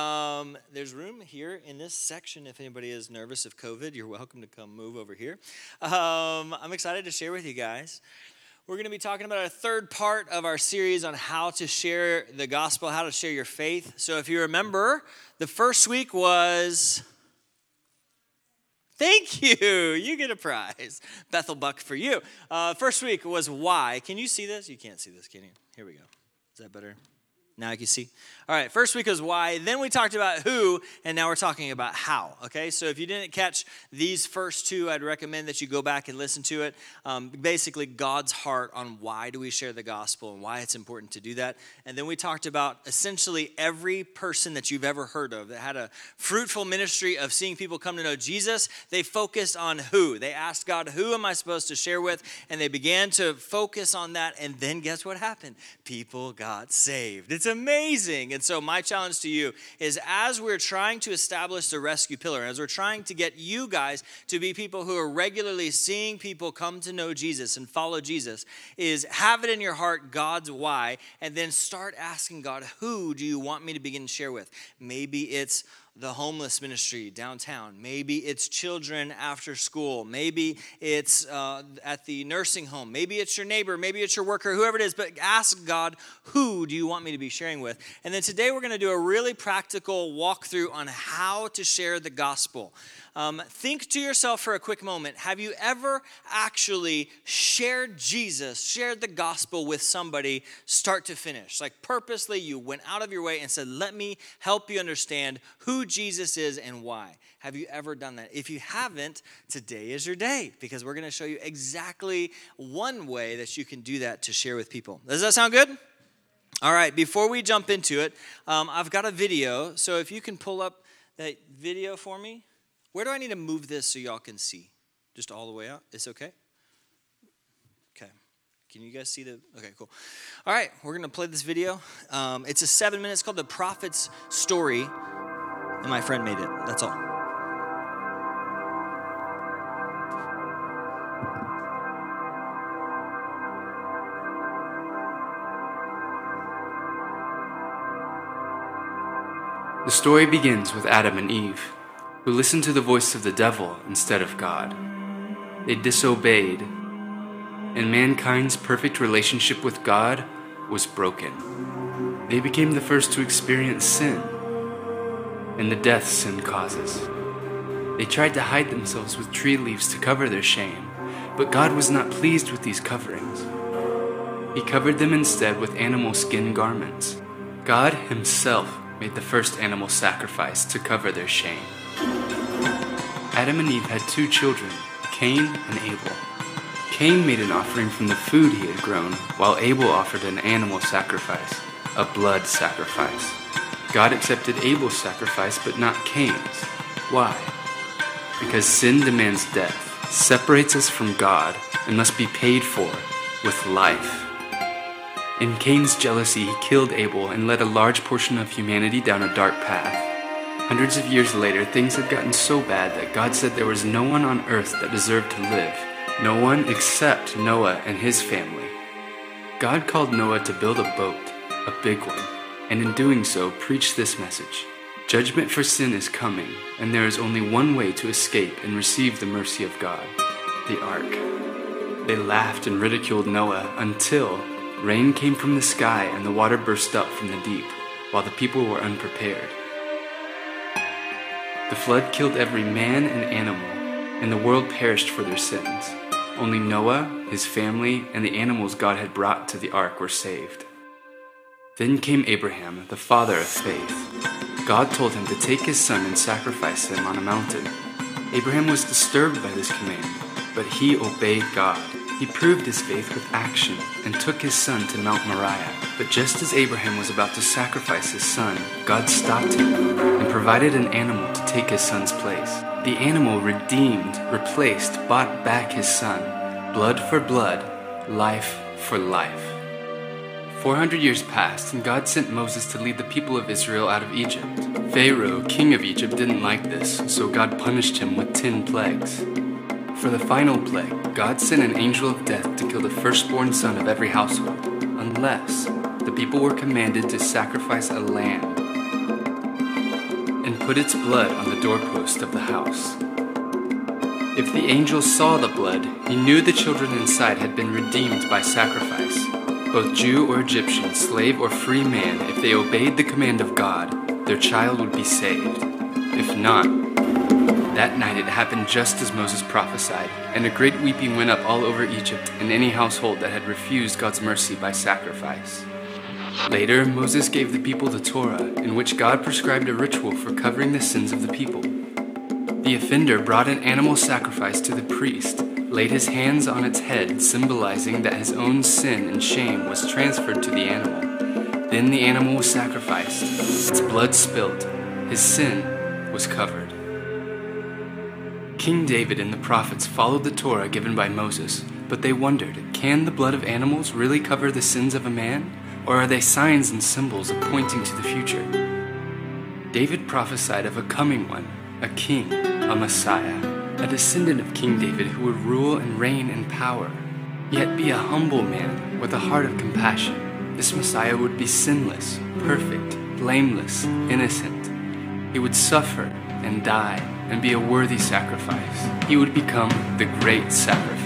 Um, there's room here in this section. If anybody is nervous of COVID, you're welcome to come move over here. Um, I'm excited to share with you guys. We're going to be talking about our third part of our series on how to share the gospel, how to share your faith. So, if you remember, the first week was. Thank you. You get a prize. Bethel Buck for you. Uh, first week was why. Can you see this? You can't see this, can you? Here we go. Is that better? Now you can see. All right, first week was why, then we talked about who, and now we're talking about how. Okay, so if you didn't catch these first two, I'd recommend that you go back and listen to it. Um, basically, God's heart on why do we share the gospel and why it's important to do that. And then we talked about essentially every person that you've ever heard of that had a fruitful ministry of seeing people come to know Jesus. They focused on who. They asked God, who am I supposed to share with? And they began to focus on that. And then guess what happened? People got saved. It's amazing. And so, my challenge to you is as we're trying to establish the rescue pillar, as we're trying to get you guys to be people who are regularly seeing people come to know Jesus and follow Jesus, is have it in your heart God's why, and then start asking God, who do you want me to begin to share with? Maybe it's the homeless ministry downtown. Maybe it's children after school. Maybe it's uh, at the nursing home. Maybe it's your neighbor. Maybe it's your worker, whoever it is. But ask God, who do you want me to be sharing with? And then today we're going to do a really practical walkthrough on how to share the gospel. Um, think to yourself for a quick moment have you ever actually shared Jesus, shared the gospel with somebody start to finish? Like purposely, you went out of your way and said, Let me help you understand who Jesus is and why. Have you ever done that? If you haven't, today is your day because we're going to show you exactly one way that you can do that to share with people. Does that sound good? All right, before we jump into it, um, I've got a video. So if you can pull up that video for me. Where do I need to move this so y'all can see? Just all the way out? It's okay? Okay. Can you guys see the? Okay, cool. All right, we're going to play this video. Um, it's a seven minutes called The Prophet's Story, and my friend made it. That's all. The story begins with Adam and Eve, who listened to the voice of the devil instead of God. They disobeyed, and mankind's perfect relationship with God was broken. They became the first to experience sin and the death sin causes. They tried to hide themselves with tree leaves to cover their shame, but God was not pleased with these coverings. He covered them instead with animal skin garments. God Himself made the first animal sacrifice to cover their shame. Adam and Eve had two children, Cain and Abel. Cain made an offering from the food he had grown, while Abel offered an animal sacrifice, a blood sacrifice. God accepted Abel's sacrifice, but not Cain's. Why? Because sin demands death, separates us from God, and must be paid for with life. In Cain's jealousy, he killed Abel and led a large portion of humanity down a dark path. Hundreds of years later, things had gotten so bad that God said there was no one on earth that deserved to live, no one except Noah and his family. God called Noah to build a boat, a big one, and in doing so, preach this message Judgment for sin is coming, and there is only one way to escape and receive the mercy of God the ark. They laughed and ridiculed Noah until Rain came from the sky and the water burst up from the deep, while the people were unprepared. The flood killed every man and animal, and the world perished for their sins. Only Noah, his family, and the animals God had brought to the ark were saved. Then came Abraham, the father of faith. God told him to take his son and sacrifice him on a mountain. Abraham was disturbed by this command, but he obeyed God. He proved his faith with action and took his son to Mount Moriah. But just as Abraham was about to sacrifice his son, God stopped him and provided an animal to take his son's place. The animal redeemed, replaced, bought back his son. Blood for blood, life for life. 400 years passed, and God sent Moses to lead the people of Israel out of Egypt. Pharaoh, king of Egypt, didn't like this, so God punished him with 10 plagues. For the final plague, God sent an angel of death to kill the firstborn son of every household, unless the people were commanded to sacrifice a lamb and put its blood on the doorpost of the house. If the angel saw the blood, he knew the children inside had been redeemed by sacrifice. Both Jew or Egyptian, slave or free man, if they obeyed the command of God, their child would be saved. If not, that night it happened just as Moses prophesied, and a great weeping went up all over Egypt and any household that had refused God's mercy by sacrifice. Later, Moses gave the people the Torah, in which God prescribed a ritual for covering the sins of the people. The offender brought an animal sacrifice to the priest, laid his hands on its head, symbolizing that his own sin and shame was transferred to the animal. Then the animal was sacrificed, its blood spilled, his sin was covered. King David and the prophets followed the Torah given by Moses, but they wondered can the blood of animals really cover the sins of a man? Or are they signs and symbols pointing to the future? David prophesied of a coming one, a king, a Messiah, a descendant of King David who would rule and reign in power, yet be a humble man with a heart of compassion. This Messiah would be sinless, perfect, blameless, innocent. He would suffer and die and be a worthy sacrifice. He would become the great sacrifice.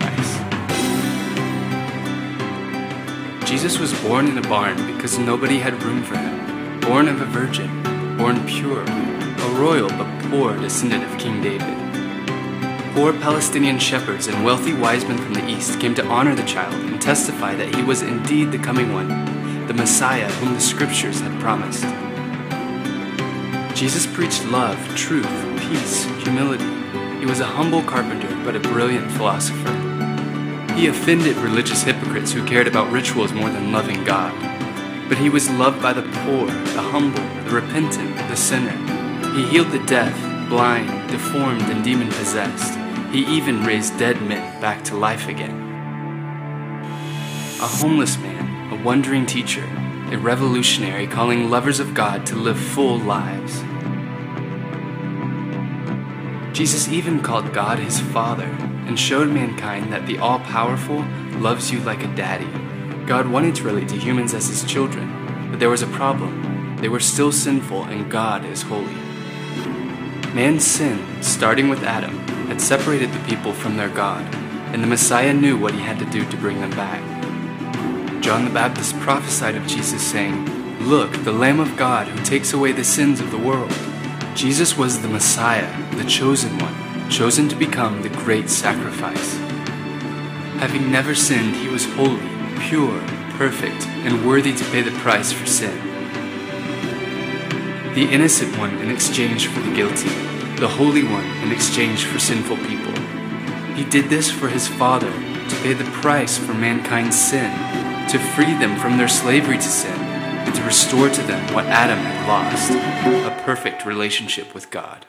Jesus was born in a barn because nobody had room for him. Born of a virgin, born pure, a royal but poor descendant of King David. Poor Palestinian shepherds and wealthy wise men from the east came to honor the child and testify that he was indeed the coming one, the Messiah whom the scriptures had promised. Jesus preached love, truth, peace, humility. He was a humble carpenter, but a brilliant philosopher. He offended religious hypocrites who cared about rituals more than loving God. But he was loved by the poor, the humble, the repentant, the sinner. He healed the deaf, blind, deformed, and demon possessed. He even raised dead men back to life again. A homeless man, a wandering teacher, a revolutionary calling lovers of God to live full lives. Jesus even called God his Father and showed mankind that the all powerful loves you like a daddy. God wanted to relate to humans as his children, but there was a problem. They were still sinful and God is holy. Man's sin, starting with Adam, had separated the people from their God, and the Messiah knew what he had to do to bring them back. John the Baptist prophesied of Jesus, saying, Look, the Lamb of God who takes away the sins of the world. Jesus was the Messiah, the chosen one, chosen to become the great sacrifice. Having never sinned, he was holy, pure, perfect, and worthy to pay the price for sin. The innocent one in exchange for the guilty, the holy one in exchange for sinful people. He did this for his Father to pay the price for mankind's sin, to free them from their slavery to sin to restore to them what Adam had lost a perfect relationship with God.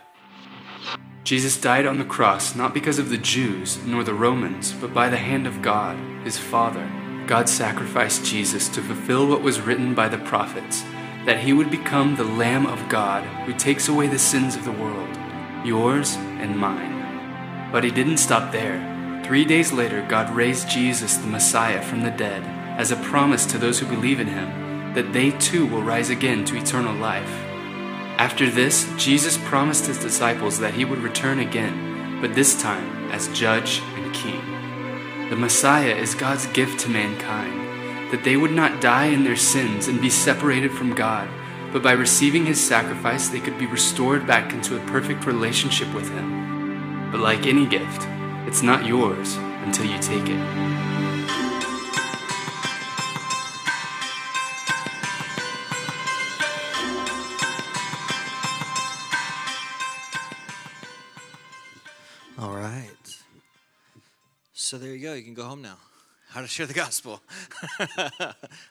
Jesus died on the cross not because of the Jews nor the Romans, but by the hand of God, his Father. God sacrificed Jesus to fulfill what was written by the prophets that he would become the Lamb of God who takes away the sins of the world, yours and mine. But he didn't stop there. Three days later, God raised Jesus, the Messiah, from the dead as a promise to those who believe in him that they too will rise again to eternal life. After this, Jesus promised his disciples that he would return again, but this time as judge and king. The Messiah is God's gift to mankind, that they would not die in their sins and be separated from God, but by receiving his sacrifice, they could be restored back into a perfect relationship with him. But like any gift, it's not yours until you take it. So there you go. You can go home now. How to share the gospel.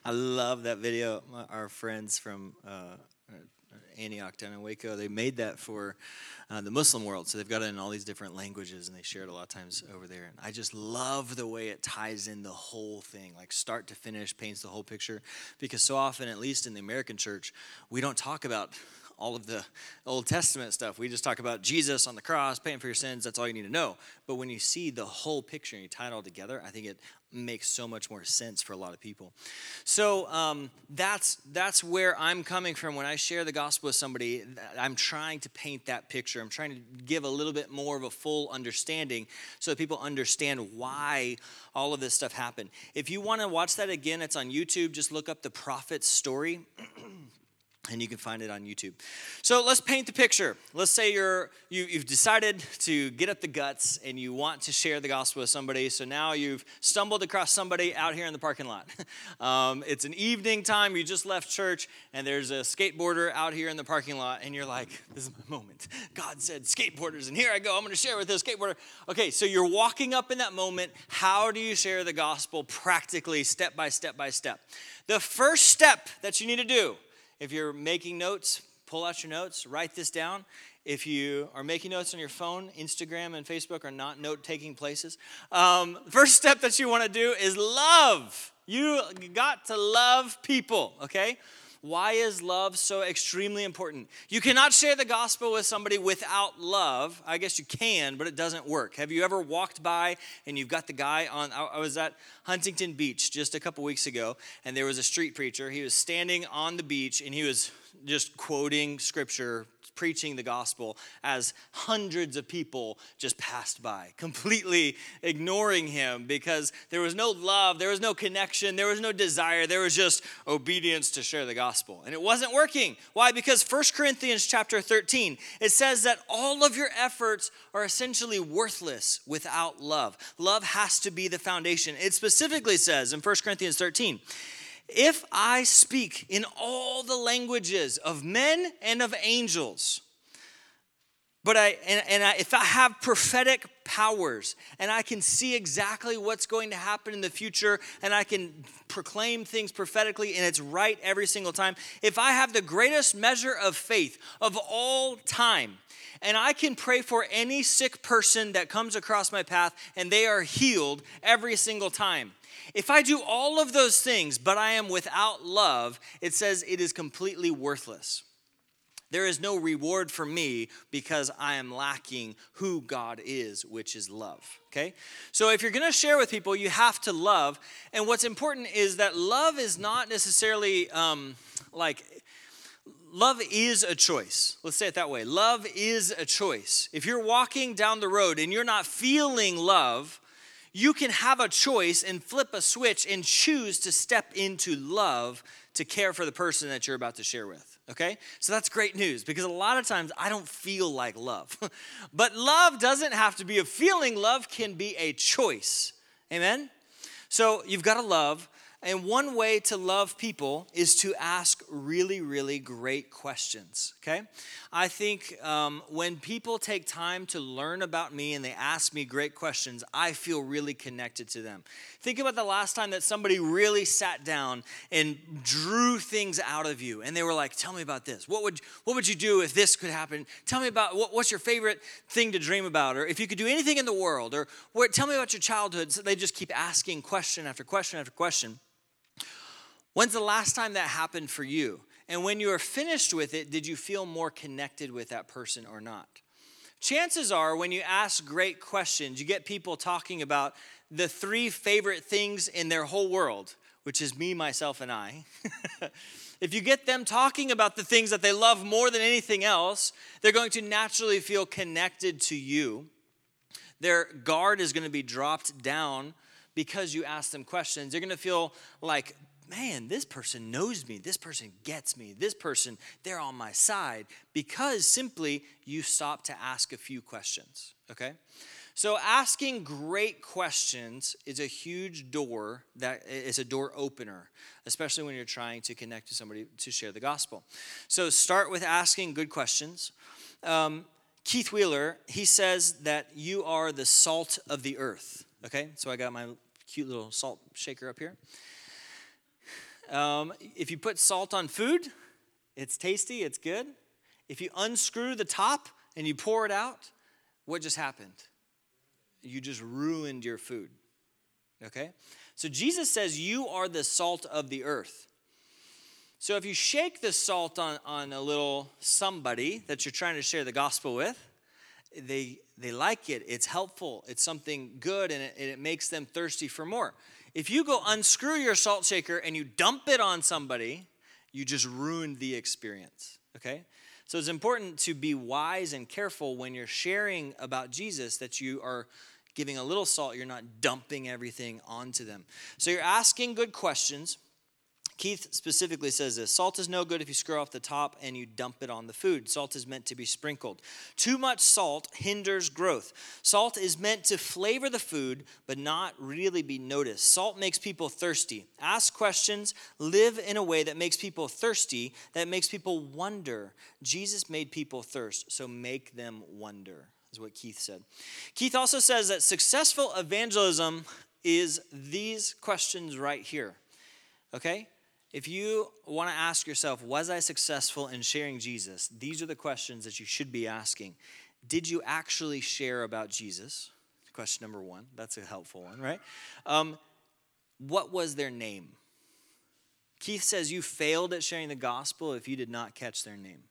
I love that video. Our friends from uh, Antioch down in Waco, they made that for uh, the Muslim world. So they've got it in all these different languages and they share it a lot of times over there. And I just love the way it ties in the whole thing, like start to finish, paints the whole picture. Because so often, at least in the American church, we don't talk about all of the Old Testament stuff. We just talk about Jesus on the cross, paying for your sins. That's all you need to know. But when you see the whole picture and you tie it all together, I think it makes so much more sense for a lot of people. So um, that's that's where I'm coming from when I share the gospel with somebody. I'm trying to paint that picture. I'm trying to give a little bit more of a full understanding so that people understand why all of this stuff happened. If you want to watch that again, it's on YouTube. Just look up the prophet's story. and you can find it on YouTube. So let's paint the picture. Let's say you're you, you've decided to get up the guts and you want to share the gospel with somebody. So now you've stumbled across somebody out here in the parking lot. Um, it's an evening time. You just left church and there's a skateboarder out here in the parking lot, and you're like, "This is my moment." God said skateboarders, and here I go. I'm going to share with this skateboarder. Okay, so you're walking up in that moment. How do you share the gospel practically, step by step by step? The first step that you need to do if you're making notes, pull out your notes, write this down. If you are making notes on your phone, Instagram and Facebook are not note taking places. Um, first step that you want to do is love. You got to love people, okay? Why is love so extremely important? You cannot share the gospel with somebody without love. I guess you can, but it doesn't work. Have you ever walked by and you've got the guy on? I was at Huntington Beach just a couple weeks ago, and there was a street preacher. He was standing on the beach and he was just quoting scripture preaching the gospel as hundreds of people just passed by, completely ignoring him because there was no love, there was no connection, there was no desire, there was just obedience to share the gospel. And it wasn't working. Why? Because 1 Corinthians chapter 13, it says that all of your efforts are essentially worthless without love. Love has to be the foundation. It specifically says in 1 Corinthians 13, if I speak in all the languages of men and of angels, but I and, and I, if I have prophetic powers and I can see exactly what's going to happen in the future and I can proclaim things prophetically and it's right every single time, if I have the greatest measure of faith of all time, and I can pray for any sick person that comes across my path and they are healed every single time. If I do all of those things, but I am without love, it says it is completely worthless. There is no reward for me because I am lacking who God is, which is love. Okay? So if you're gonna share with people, you have to love. And what's important is that love is not necessarily um, like, love is a choice. Let's say it that way. Love is a choice. If you're walking down the road and you're not feeling love, you can have a choice and flip a switch and choose to step into love to care for the person that you're about to share with. Okay? So that's great news because a lot of times I don't feel like love. but love doesn't have to be a feeling, love can be a choice. Amen? So you've got to love, and one way to love people is to ask really, really great questions, okay? I think um, when people take time to learn about me and they ask me great questions, I feel really connected to them. Think about the last time that somebody really sat down and drew things out of you and they were like, Tell me about this. What would, what would you do if this could happen? Tell me about what, what's your favorite thing to dream about? Or if you could do anything in the world, or what, tell me about your childhood. So they just keep asking question after question after question. When's the last time that happened for you? And when you are finished with it, did you feel more connected with that person or not? Chances are, when you ask great questions, you get people talking about the three favorite things in their whole world, which is me, myself, and I. if you get them talking about the things that they love more than anything else, they're going to naturally feel connected to you. Their guard is going to be dropped down because you ask them questions. They're going to feel like man, this person knows me. This person gets me. This person, they're on my side because simply you stop to ask a few questions, okay? So asking great questions is a huge door that is a door opener, especially when you're trying to connect to somebody to share the gospel. So start with asking good questions. Um, Keith Wheeler, he says that you are the salt of the earth. Okay, so I got my cute little salt shaker up here. Um, if you put salt on food, it's tasty, it's good. If you unscrew the top and you pour it out, what just happened? You just ruined your food. Okay? So Jesus says, You are the salt of the earth. So if you shake the salt on, on a little somebody that you're trying to share the gospel with, they, they like it. It's helpful. It's something good and it, and it makes them thirsty for more If you go unscrew your salt shaker and you dump it on somebody, you just ruined the experience, okay? So it's important to be wise and careful when you're sharing about Jesus that you are giving a little salt, you're not dumping everything onto them. So you're asking good questions. Keith specifically says this salt is no good if you screw off the top and you dump it on the food. Salt is meant to be sprinkled. Too much salt hinders growth. Salt is meant to flavor the food, but not really be noticed. Salt makes people thirsty. Ask questions, live in a way that makes people thirsty, that makes people wonder. Jesus made people thirst, so make them wonder, is what Keith said. Keith also says that successful evangelism is these questions right here. Okay? If you want to ask yourself, was I successful in sharing Jesus? These are the questions that you should be asking. Did you actually share about Jesus? Question number one. That's a helpful one, right? Um, what was their name? Keith says you failed at sharing the gospel if you did not catch their name.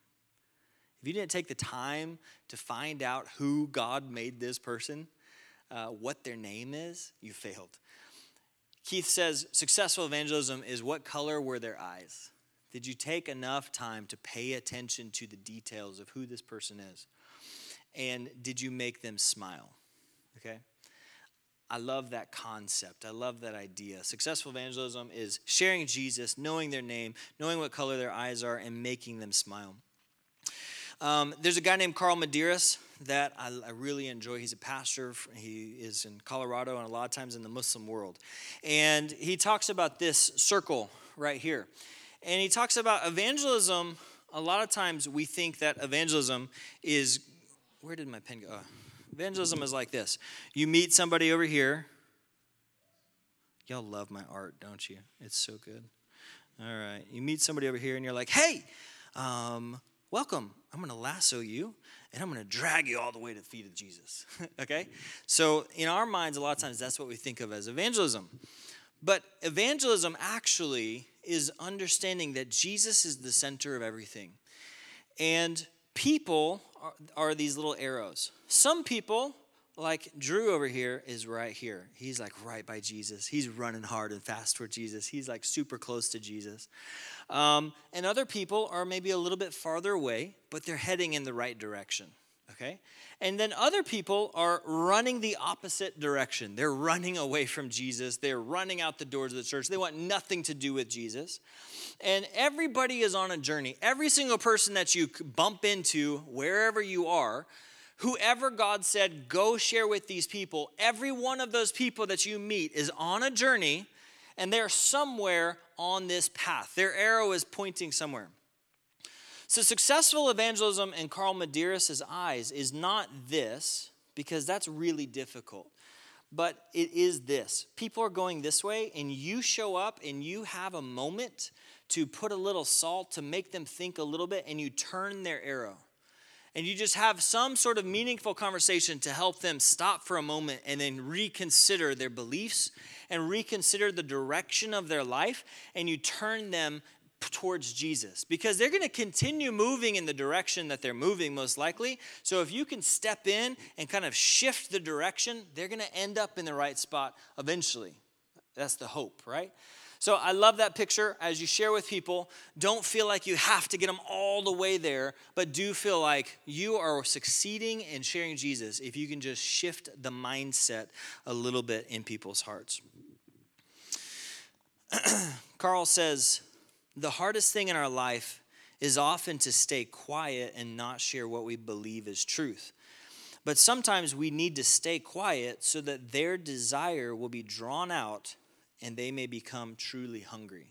If you didn't take the time to find out who God made this person, uh, what their name is, you failed. Keith says successful evangelism is what color were their eyes? Did you take enough time to pay attention to the details of who this person is? And did you make them smile? Okay? I love that concept. I love that idea. Successful evangelism is sharing Jesus, knowing their name, knowing what color their eyes are, and making them smile. Um, there's a guy named Carl Medearis that I, I, really enjoy. He's a pastor. He is in Colorado and a lot of times in the Muslim world. And he talks about this circle right here. And he talks about evangelism. A lot of times we think that evangelism is, where did my pen go? Oh, evangelism is like this you meet somebody over here. Y'all love my art, don't you? It's so good. All right. You meet somebody over here and you're like, hey, um, welcome. I'm going to lasso you and I'm going to drag you all the way to the feet of Jesus. okay? So, in our minds, a lot of times that's what we think of as evangelism. But evangelism actually is understanding that Jesus is the center of everything. And people are, are these little arrows. Some people like Drew over here is right here. He's like right by Jesus. He's running hard and fast for Jesus. He's like super close to Jesus. Um, and other people are maybe a little bit farther away, but they're heading in the right direction. Okay? And then other people are running the opposite direction. They're running away from Jesus. They're running out the doors of the church. They want nothing to do with Jesus. And everybody is on a journey. Every single person that you bump into, wherever you are, whoever God said, go share with these people, every one of those people that you meet is on a journey and they're somewhere on this path. Their arrow is pointing somewhere. So, successful evangelism in Carl Medearis' eyes is not this, because that's really difficult. But it is this. People are going this way, and you show up and you have a moment to put a little salt to make them think a little bit, and you turn their arrow and you just have some sort of meaningful conversation to help them stop for a moment and then reconsider their beliefs and reconsider the direction of their life, and you turn them towards Jesus because they're going to continue moving in the direction that they're moving, most likely. So, if you can step in and kind of shift the direction, they're going to end up in the right spot eventually. That's the hope, right? So I love that picture as you share with people. Don't feel like you have to get them all the way there, but do feel like you are succeeding in sharing Jesus if you can just shift the mindset a little bit in people's hearts. Carl says, The hardest thing in our life is often to stay quiet and not share what we believe is truth. But sometimes we need to stay quiet so that their desire will be drawn out and they may become truly hungry.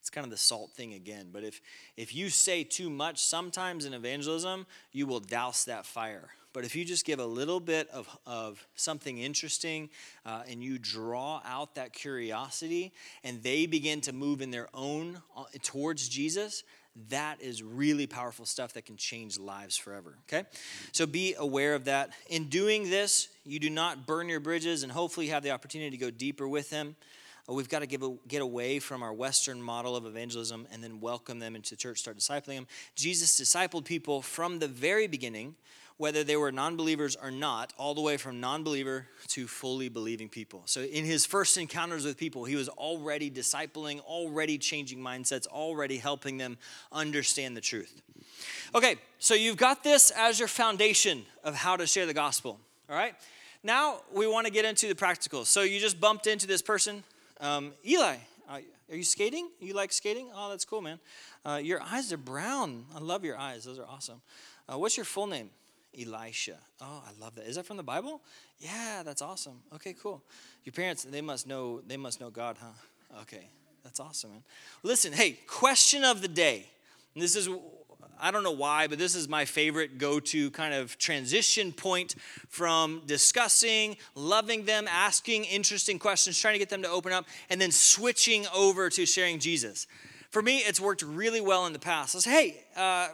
It's kind of the salt thing again. But if, if you say too much, sometimes in evangelism, you will douse that fire. But if you just give a little bit of, of something interesting uh, and you draw out that curiosity and they begin to move in their own uh, towards Jesus, that is really powerful stuff that can change lives forever. Okay? So be aware of that. In doing this, you do not burn your bridges and hopefully have the opportunity to go deeper with them. Uh, we've got to give a, get away from our Western model of evangelism and then welcome them into the church, start discipling them. Jesus discipled people from the very beginning whether they were non believers or not, all the way from non believer to fully believing people. So, in his first encounters with people, he was already discipling, already changing mindsets, already helping them understand the truth. Okay, so you've got this as your foundation of how to share the gospel, all right? Now we want to get into the practical. So, you just bumped into this person, um, Eli. Are you skating? You like skating? Oh, that's cool, man. Uh, your eyes are brown. I love your eyes, those are awesome. Uh, what's your full name? Elisha. Oh, I love that. Is that from the Bible? Yeah, that's awesome. Okay, cool. Your parents, they must know, they must know God, huh? Okay, that's awesome, man. Listen, hey, question of the day. This is I don't know why, but this is my favorite go to kind of transition point from discussing, loving them, asking interesting questions, trying to get them to open up, and then switching over to sharing Jesus. For me, it's worked really well in the past. I say, hey, uh,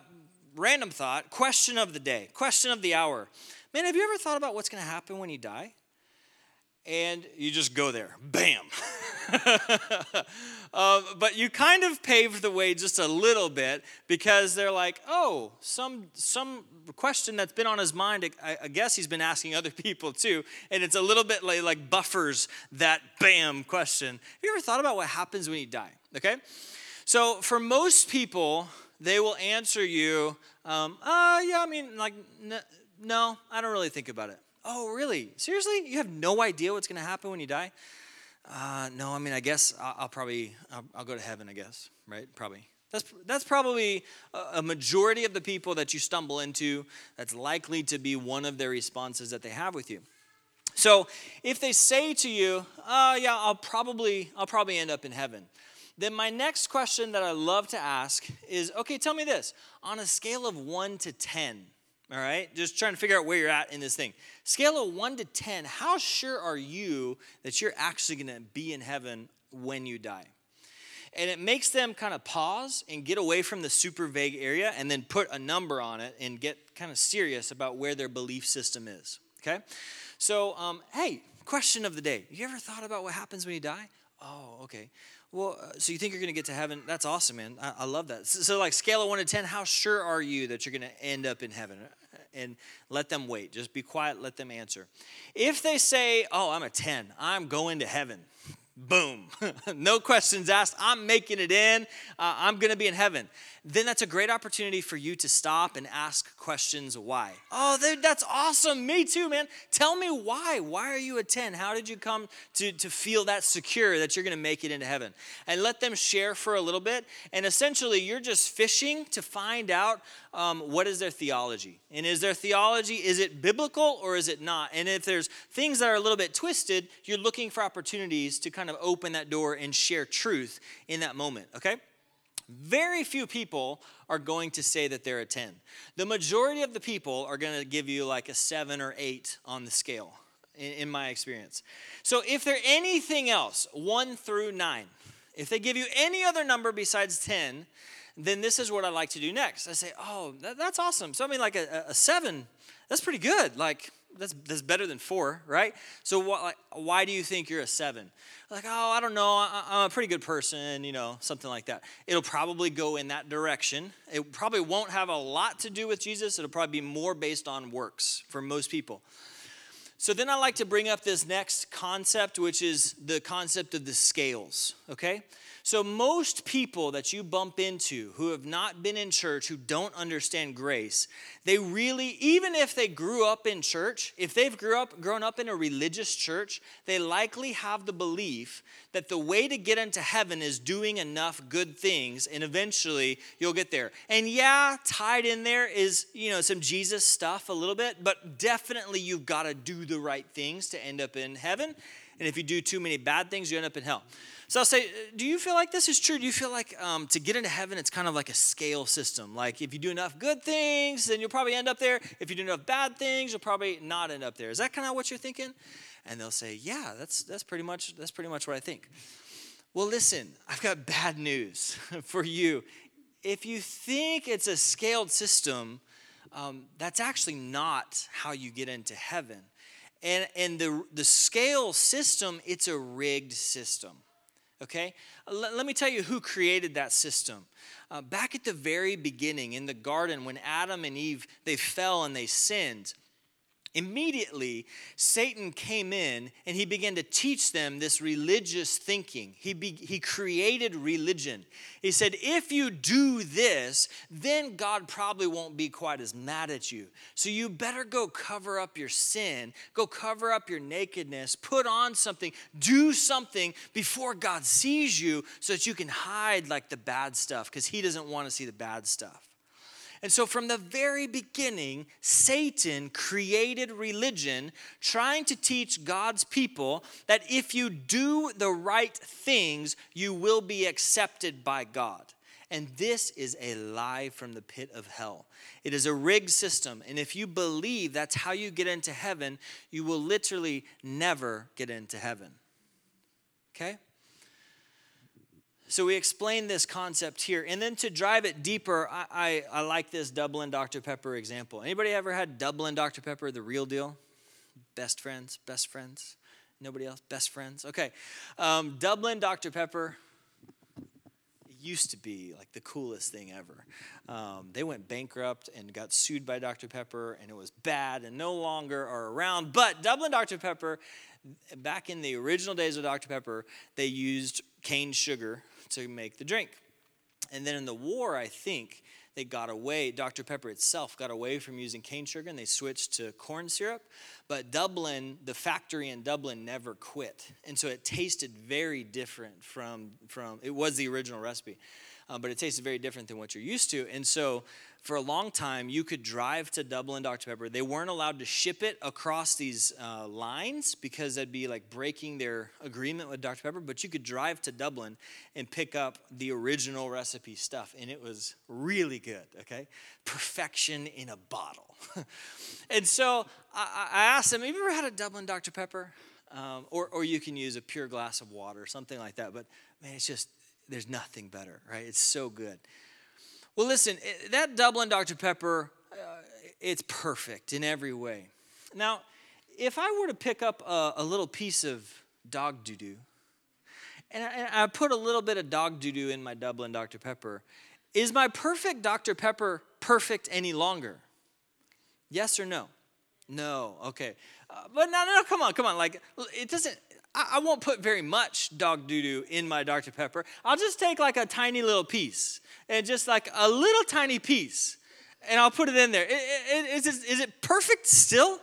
random thought, question of the day, question of the hour. Man, have you ever thought about what's going to happen when you die? And you just go there, bam. uh, but you kind of paved the way just a little bit because they're like, oh, some some question that's been on his mind. I, I guess he's been asking other people too, and it's a little bit like, like buffers that bam question. Have you ever thought about what happens when you die? Okay, so for most people, they will answer you, um, uh, yeah, I mean, like, n- no, I don't really think about it. Oh, really? Seriously? You have no idea what's going to happen when you die? Uh, no, I mean, I guess I'll, I'll probably, I'll, I'll, go to heaven, I guess, right? Probably. That's, that's probably a majority of the people that you stumble into. That's likely to be one of their responses that they have with you. So if they say to you, uh, yeah, I'll probably, I'll probably end up in heaven then my next question that I love to ask is okay, tell me this on a scale of one to 10, all right, just trying to figure out where you're at in this thing. Scale of one to 10, how sure are you that you're actually gonna be in heaven when you die? And it makes them kind of pause and get away from the super vague area and then put a number on it and get kind of serious about where their belief system is. Okay? So, um, hey, question of the day. You ever thought about what happens when you die? Oh, okay. Well, uh, so you think you're going to get to heaven? That's awesome, man. I, I love that. So, so, like, scale of one to 10, how sure are you that you're going to end up in heaven? And let them wait. Just be quiet, let them answer. If they say, Oh, I'm a 10, I'm going to heaven, boom, no questions asked, I'm making it in, uh, I'm going to be in heaven then that's a great opportunity for you to stop and ask questions why. Oh, that's awesome. Me too, man. Tell me why. Why are you a 10? How did you come to, to feel that secure that you're going to make it into heaven? And let them share for a little bit. And essentially, you're just fishing to find out um, what is their theology. And is their theology, is it biblical or is it not? And if there's things that are a little bit twisted, you're looking for opportunities to kind of open that door and share truth in that moment, okay? Very few people are going to say that they're a 10. The majority of the people are going to give you like a 7 or 8 on the scale, in, in my experience. So if they're anything else, 1 through 9, if they give you any other number besides 10, then this is what I like to do next. I say, oh, that, that's awesome. So I mean, like a, a 7, that's pretty good. Like, that's, that's better than four, right? So what, like, why do you think you're a seven? Like, oh, I don't know. I, I'm a pretty good person, you know, something like that. It'll probably go in that direction. It probably won't have a lot to do with Jesus. It'll probably be more based on works for most people. So then I like to bring up this next concept, which is the concept of the scales, okay? So, most people that you bump into who have not been in church, who don't understand grace, they really, even if they grew up in church, if they've grew up, grown up in a religious church, they likely have the belief that the way to get into heaven is doing enough good things and eventually you'll get there. And yeah, tied in there is, you know, some Jesus stuff a little bit, but definitely you've got to do the right things to end up in heaven. And if you do too many bad things, you end up in hell. So I'll say, do you feel like this is true? Do you feel like um, to get into heaven, it's kind of like a scale system? Like if you do enough good things, then you'll probably end up there. If you do enough bad things, you'll probably not end up there. Is that kind of what you're thinking? And they'll say, yeah, that's that's pretty much that's pretty much what I think. Well, listen, I've got bad news for you. If you think it's a scaled system, um, that's actually not how you get into heaven. And, and the, the scale system, it's a rigged system Okay? Let me tell you who created that system. Uh, back at the very beginning in the garden, when Adam and Eve they fell and they sinned, Immediately, Satan came in and he began to teach them this religious thinking. He, be, he created religion. He said, If you do this, then God probably won't be quite as mad at you. So you better go cover up your sin, go cover up your nakedness, put on something, do something before God sees you so that you can hide like the bad stuff because he doesn't want to see the bad stuff. And so, from the very beginning, Satan created religion trying to teach God's people that if you do the right things, you will be accepted by God. And this is a lie from the pit of hell. It is a rigged system. And if you believe that's how you get into heaven, you will literally never get into heaven. Okay? So we explain this concept here. And then to drive it deeper, I, I, I, like this Dublin Dr. Pepper example. Anybody ever had Dublin Dr. Pepper, the real deal? Best friends, best friends. Nobody else? Best friends? Okay. Um, Dublin Dr. Pepper used to be like the coolest thing ever. Um, they went bankrupt and got sued by Dr. Pepper, and it was bad and no longer are around. But Dublin Dr. Pepper, back in the original days of Dr. Pepper, they used cane sugar to make the drink. And then in the war, I think they got away, Dr. Pepper itself got away from using cane sugar and they switched to corn syrup. But Dublin, the factory in Dublin never quit. And so it tasted very different from, from it was the original recipe, uh, but it tasted very different than what you're used to. And so for a long time, you could drive to Dublin Dr. Pepper. They weren't allowed to ship it across these uh, lines because that'd be like breaking their agreement with Dr. Pepper. But you could drive to Dublin and pick up the original recipe stuff, and it was really good, okay? Perfection in a bottle. and so I, I, asked them, Have you ever had a Dublin Dr. Pepper? Um, or, or you can use a pure glass of water, something like that. But man, it's just, there's nothing better, right? It's so good. Well, listen, eh, that Dublin Dr. Pepper, uh, it's perfect in every way. Now, if I were to pick up a, a little piece of dog doo doo, and I, I put a little bit of dog doo doo in my Dublin Dr. Pepper, is my perfect Dr. Pepper perfect any longer? Yes or no? No. Okay. Uh, but no, no, no, come on, come on. Like, it doesn't, I, I won't put very much dog doo doo in my Dr. Pepper. I'll just take like a tiny little piece and just like a little tiny piece and I'll put it in there. Is it, is it perfect still?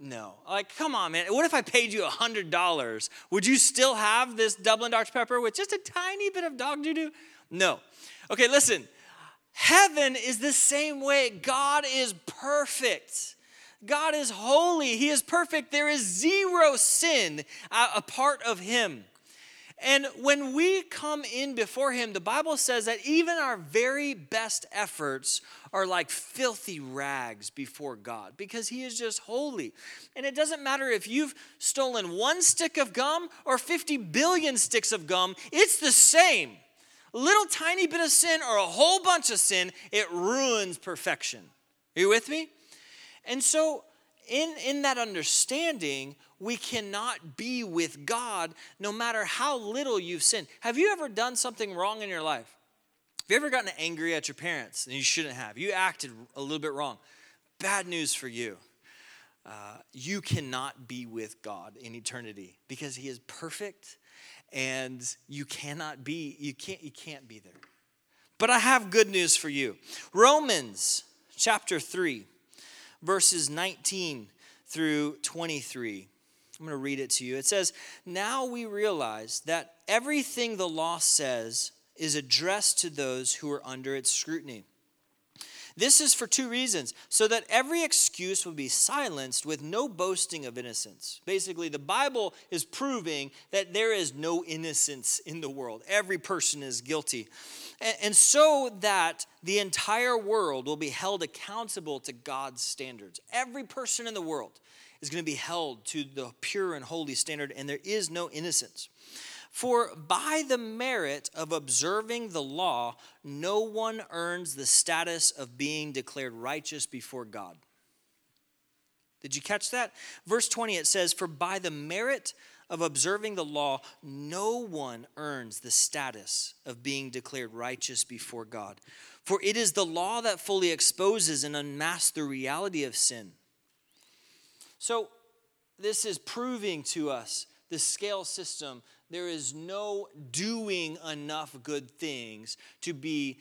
No. Like, come on, man. What if I paid you $100? Would you still have this Dublin Dr. Pepper with just a tiny bit of dog doo doo? No. Okay, listen. Heaven is the same way. God is perfect. God is holy, He is perfect. There is zero sin uh, a part of Him. And when we come in before Him, the Bible says that even our very best efforts are like filthy rags before God because He is just holy. And it doesn't matter if you've stolen one stick of gum or 50 billion sticks of gum, it's the same. A little tiny bit of sin or a whole bunch of sin, it ruins perfection. Are you with me? And so, in, in that understanding, we cannot be with God no matter how little you've sinned. Have you ever done something wrong in your life? Have you ever gotten angry at your parents and you shouldn't have? You acted a little bit wrong. Bad news for you. Uh, you cannot be with God in eternity because He is perfect, and you cannot be. You can't. You can't be there. But I have good news for you. Romans chapter three verses 19 through 23. I'm going to read it to you. It says, Now we realize that everything the law says is addressed to those who are under its scrutiny. This is for two reasons so that every excuse will be silenced with no boasting of innocence. Basically, the Bible is proving that there is no innocence in the world, every person is guilty. And so that the entire world will be held accountable to God's standards. Every person in the world is going to be held to the pure and holy standard, and there is no innocence. For by the merit of observing the law, no one earns the status of being declared righteous before God. Did you catch that? Verse 20, it says, For by the merit of observing the law, no one earns the status of being declared righteous before God. For it is the law that fully exposes and unmasks the reality of sin. So, this is proving to us the scale system. There is no doing enough good things to be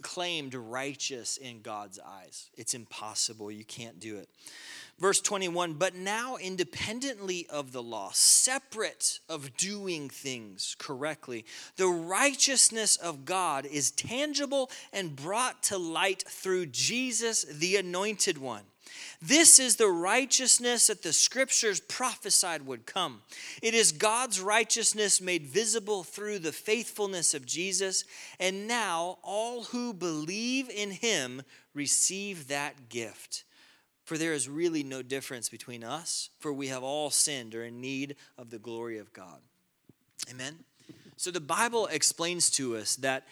claimed righteous in God's eyes. It's impossible. You can't do it. Verse 21 But now, independently of the law, separate of doing things correctly, the righteousness of God is tangible and brought to light through Jesus, the anointed one. This is the righteousness that the scriptures prophesied would come. It is God's righteousness made visible through the faithfulness of Jesus, and now all who believe in him receive that gift. For there is really no difference between us, for we have all sinned or in need of the glory of God. Amen. So the Bible explains to us that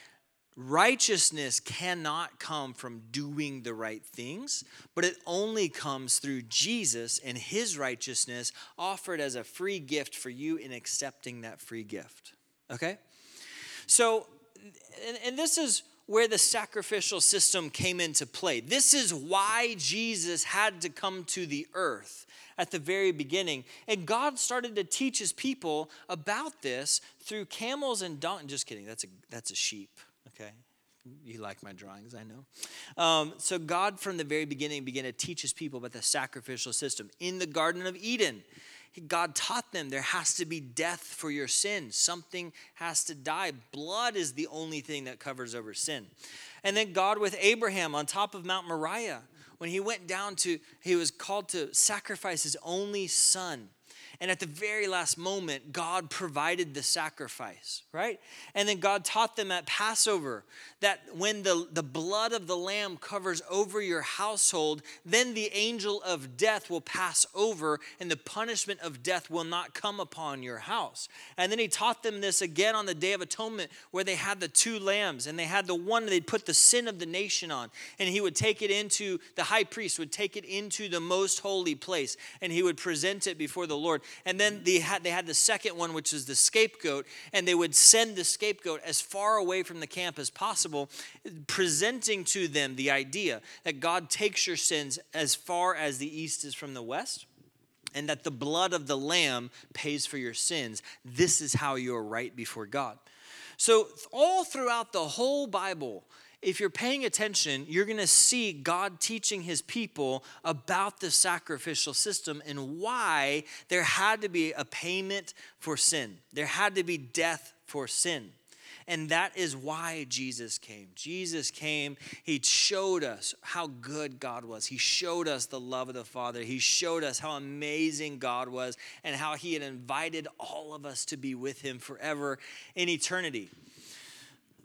righteousness cannot come from doing the right things, but it only comes through Jesus and his righteousness offered as a free gift for you in accepting that free gift. Okay? So, and, and this is where the sacrificial system came into play. This is why Jesus had to come to the earth at the very beginning. And God started to teach his people about this through camels and donkeys. Just kidding, that's a, that's a sheep okay? You like my drawings, I know. Um, so, God from the very beginning began to teach his people about the sacrificial system. In the Garden of Eden, God taught them there has to be death for your sin. Something has to die. Blood is the only thing that covers over sin. And then God with Abraham on top of Mount Moriah, when he went down to, he was called to sacrifice his only son. And at the very last moment, God provided the sacrifice, right? And then God taught them at Passover that when the, the blood of the lamb covers over your household, then the angel of death will pass over and the punishment of death will not come upon your house. And then he taught them this again on the Day of Atonement where they had the two lambs and they had the one they'd put the sin of the nation on. And he would take it into, the high priest would take it into the most holy place and he would present it before the Lord. And then they had, they had the second one, which is the scapegoat, and they would send the scapegoat as far away from the camp as possible, presenting to them the idea that God takes your sins as far as the east is from the west and that the blood of the lamb pays for your sins. This is how you are right before God. So, all throughout the whole Bible, if you're paying attention, you're going to see God teaching his people about the sacrificial system and why there had to be a payment for sin. There had to be death for sin. And that is why Jesus came. Jesus came, He showed us how good God was. He showed us the love of the Father. He showed us how amazing God was and how He had invited all of us to be with Him forever in eternity.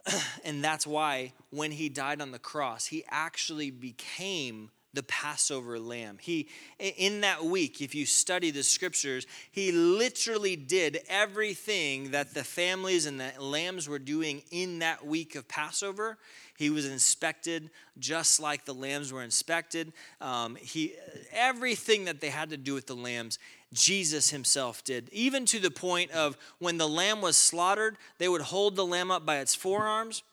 and that's why when he died on the cross, he actually became the Passover lamb. He in that week, if you study the scriptures, he literally did everything that the families and the lambs were doing in that week of Passover. He was inspected just like the lambs were inspected. Um, he everything that they had to do with the lambs, Jesus himself did. Even to the point of when the lamb was slaughtered, they would hold the lamb up by its forearms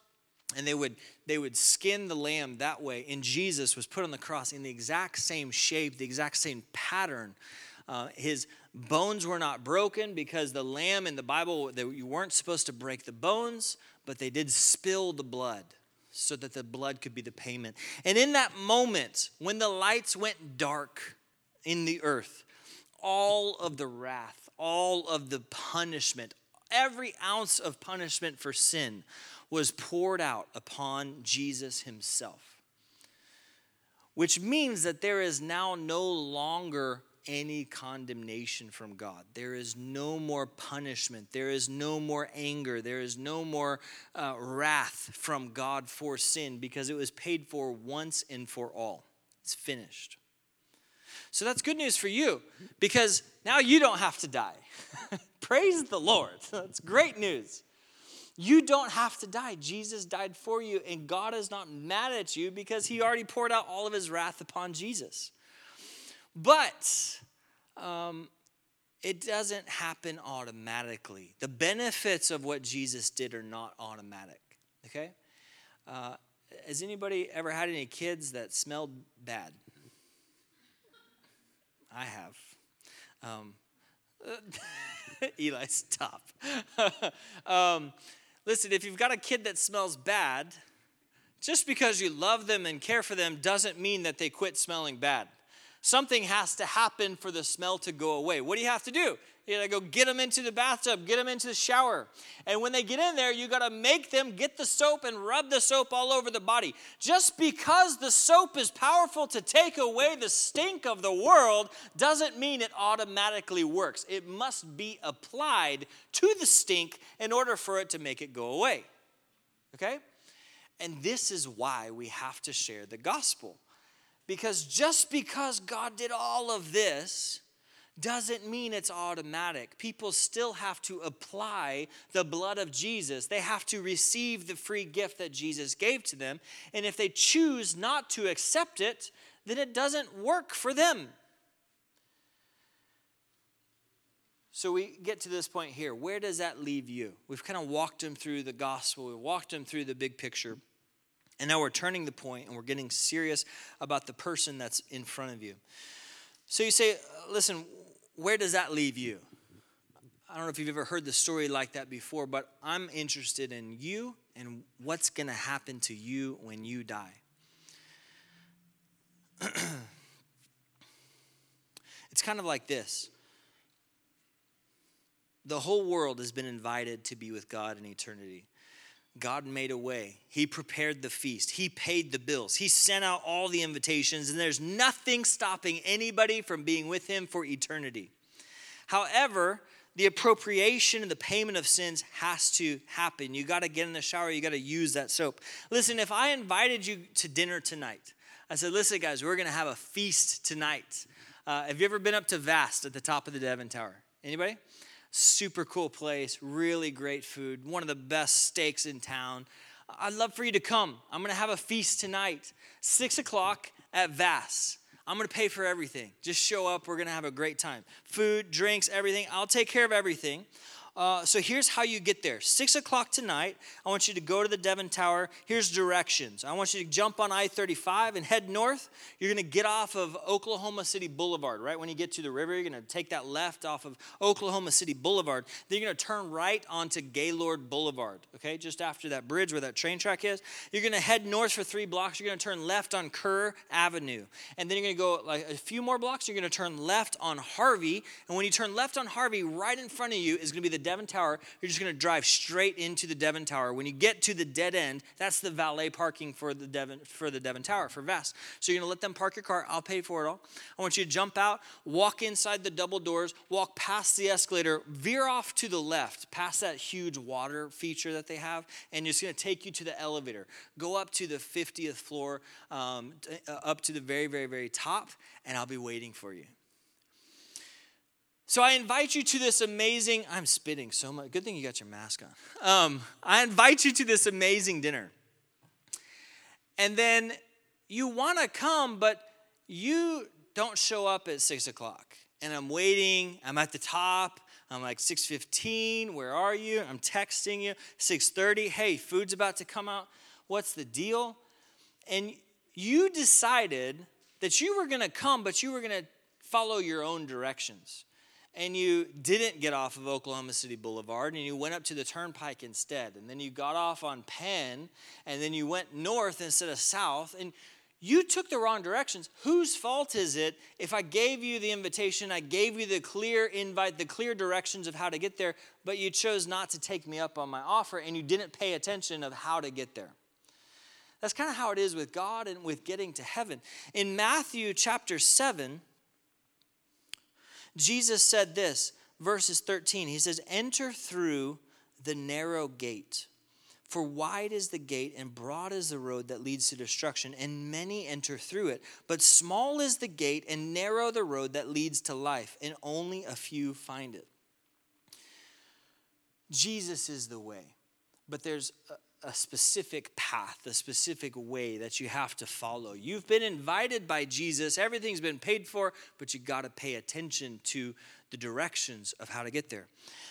and they would they would skin the lamb that way. And jesus was put on the cross in the exact same shape the exact same pattern. Uh, his bones were not broken because the lamb in the bible they, you weren't supposed to break the bones but they did spill the blood so that the blood could be the payment. And in that moment when the lights went dark in the earth all of the wrath all of the punishment every ounce of punishment for sin was poured out upon Jesus himself. Which means that there is now no longer any condemnation from God. There is no more punishment. There is no more anger. There is no more uh, wrath from God for sin because it was paid for once and for all. It's finished. So that's good news for you because now you don't have to die. Praise the Lord. That's great news. You don't have to die. Jesus died for you, and God is not mad at you because he already poured out all of his wrath upon Jesus. But um, it doesn't happen automatically. The benefits of what Jesus did are not automatic. Okay? Uh, has anybody ever had any kids that smelled bad? I have. Um, Eli, stop. um, listen, if you've got a kid that smells bad, just because you love them and care for them doesn't mean that they quit smelling bad. Something has to happen for the smell to go away. What do you have to do? You gotta go get them into the bathtub, get them into the shower. And when they get in there, you gotta make them get the soap and rub the soap all over the body. Just because the soap is powerful to take away the stink of the world doesn't mean it automatically works. It must be applied to the stink in order for it to make it go away. Okay? And this is why we have to share the gospel. Because just because God did all of this doesn't mean it's automatic. People still have to apply the blood of Jesus. They have to receive the free gift that Jesus gave to them. And if they choose not to accept it, then it doesn't work for them. So we get to this point here. Where does that leave you? We've kind of walked them through the gospel, we walked them through the big picture. And now we're turning the point and we're getting serious about the person that's in front of you. So you say, listen, where does that leave you? I don't know if you've ever heard the story like that before, but I'm interested in you and what's going to happen to you when you die. it's kind of like this the whole world has been invited to be with God in eternity. God made a way. He prepared the feast. He paid the bills. He sent out all the invitations, and there's nothing stopping anybody from being with Him for eternity. However, the appropriation and the payment of sins has to happen. You got to get in the shower, you got to use that soap. Listen, if I invited you to dinner tonight, I said, listen, guys, we're going to have a feast tonight. Uh, have you ever been up to Vast at the top of the Devon Tower? Anybody? Super cool place, really great food, one of the best steaks in town. I'd love for you to come. I'm gonna have a feast tonight, six o'clock at Vast. I'm gonna pay for everything. Just show up, we're gonna have a great time. Food, drinks, everything. I'll take care of everything. Uh, so here's how you get there. Six o'clock tonight, I want you to go to the Devon Tower. Here's directions. I want you to jump on I 35 and head north. You're going to get off of Oklahoma City Boulevard. Right when you get to the river, you're going to take that left off of Oklahoma City Boulevard. Then you're going to turn right onto Gaylord Boulevard, okay, just after that bridge where that train track is. You're going to head north for three blocks. You're going to turn left on Kerr Avenue. And then you're going to go like a few more blocks. You're going to turn left on Harvey. And when you turn left on Harvey, right in front of you is going to be the Devon Tower, you're just going to drive straight into the Devon Tower. When you get to the dead end, that's the valet parking for the Devon for the Devon Tower for Vast. So you're going to let them park your car. I'll pay for it all. I want you to jump out, walk inside the double doors, walk past the escalator, veer off to the left, past that huge water feature that they have, and it's going to take you to the elevator. Go up to the 50th floor, um, up to the very, very, very top, and I'll be waiting for you. So I invite you to this amazing, I'm spitting so much. Good thing you got your mask on. Um, I invite you to this amazing dinner. And then you want to come, but you don't show up at six o'clock. And I'm waiting, I'm at the top. I'm like 6:15, where are you? I'm texting you. 6:30, hey, food's about to come out. What's the deal? And you decided that you were going to come, but you were going to follow your own directions and you didn't get off of Oklahoma City Boulevard and you went up to the turnpike instead. And then you got off on Penn and then you went north instead of south. And you took the wrong directions. Whose fault is it if I gave you the invitation, I gave you the clear invite, the clear directions of how to get there, but you chose not to take me up on my offer and you didn't pay attention of how to get there? That's kind of how it is with God and with getting to heaven. In Matthew chapter 7, Jesus said this, verses 13. He says, Enter through the narrow gate. For wide is the gate and broad is the road that leads to destruction, and many enter through it. But small is the gate and narrow the road that leads to life, and only a few find it. Jesus is the way. But there's a specific path, a specific way that you have to follow. You've been invited by Jesus, everything's been paid for, but you got to pay attention to the directions of how to get there.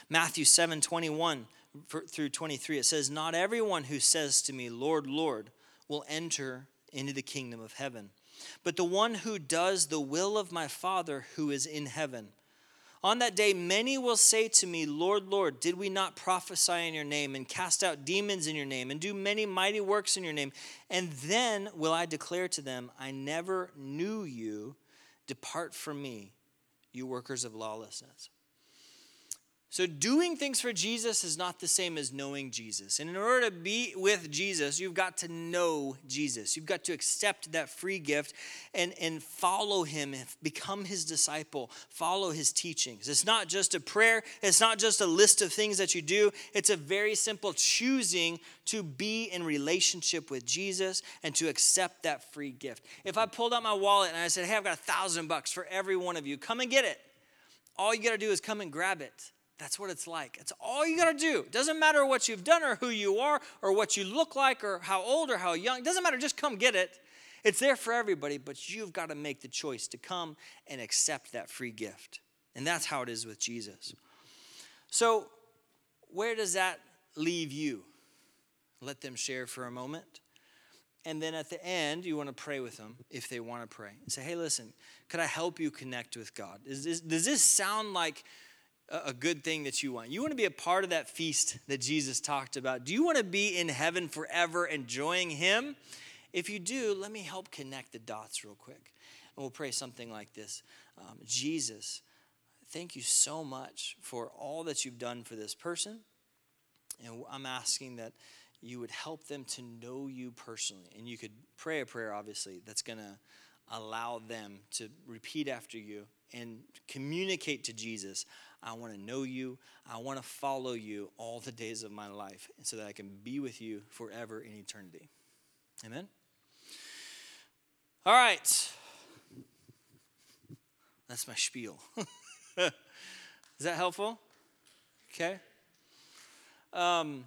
Matthew 7 21 through 23, it says, Not everyone who says to me, Lord, Lord, will enter into the kingdom of heaven, but the one who does the will of my Father who is in heaven. On that day, many will say to me, Lord, Lord, did we not prophesy in your name and cast out demons in your name and do many mighty works in your name? And then will I declare to them, I never knew you. Depart from me, you workers of lawlessness. So, doing things for Jesus is not the same as knowing Jesus. And in order to be with Jesus, you've got to know Jesus. You've got to accept that free gift and, and follow him, and become his disciple, follow his teachings. It's not just a prayer, it's not just a list of things that you do. It's a very simple choosing to be in relationship with Jesus and to accept that free gift. If I pulled out my wallet and I said, Hey, I've got a thousand bucks for every one of you, come and get it. All you got to do is come and grab it. That's what it's like. It's all you got to do. It doesn't matter what you've done or who you are or what you look like or how old or how young. It doesn't matter. Just come get it. It's there for everybody, but you've got to make the choice to come and accept that free gift. And that's how it is with Jesus. So, where does that leave you? Let them share for a moment. And then at the end, you want to pray with them if they want to pray. Say, hey, listen, could I help you connect with God? This, does this sound like a good thing that you want. You want to be a part of that feast that Jesus talked about. Do you want to be in heaven forever enjoying Him? If you do, let me help connect the dots real quick. And we'll pray something like this um, Jesus, thank you so much for all that you've done for this person. And I'm asking that you would help them to know you personally. And you could pray a prayer, obviously, that's going to allow them to repeat after you and communicate to Jesus I want to know you. I want to follow you all the days of my life so that I can be with you forever in eternity. Amen? All right. That's my spiel. Is that helpful? Okay. Um,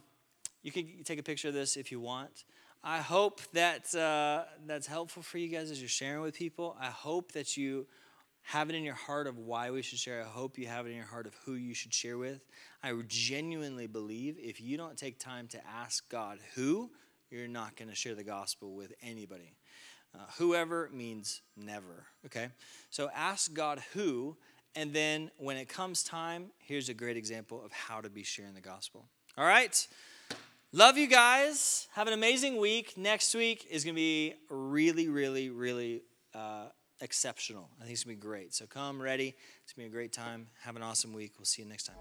you can take a picture of this if you want. I hope that uh, that's helpful for you guys as you're sharing with people. I hope that you have it in your heart of why we should share. I hope you have it in your heart of who you should share with. I genuinely believe if you don't take time to ask God who, you're not going to share the gospel with anybody. Uh, whoever means never, okay? So ask God who, and then when it comes time, here's a great example of how to be sharing the gospel. All right? Love you guys. Have an amazing week. Next week is going to be really, really, really. Uh, exceptional. I think it's going to be great. So come ready. It's going to be a great time. Have an awesome week. We'll see you next time.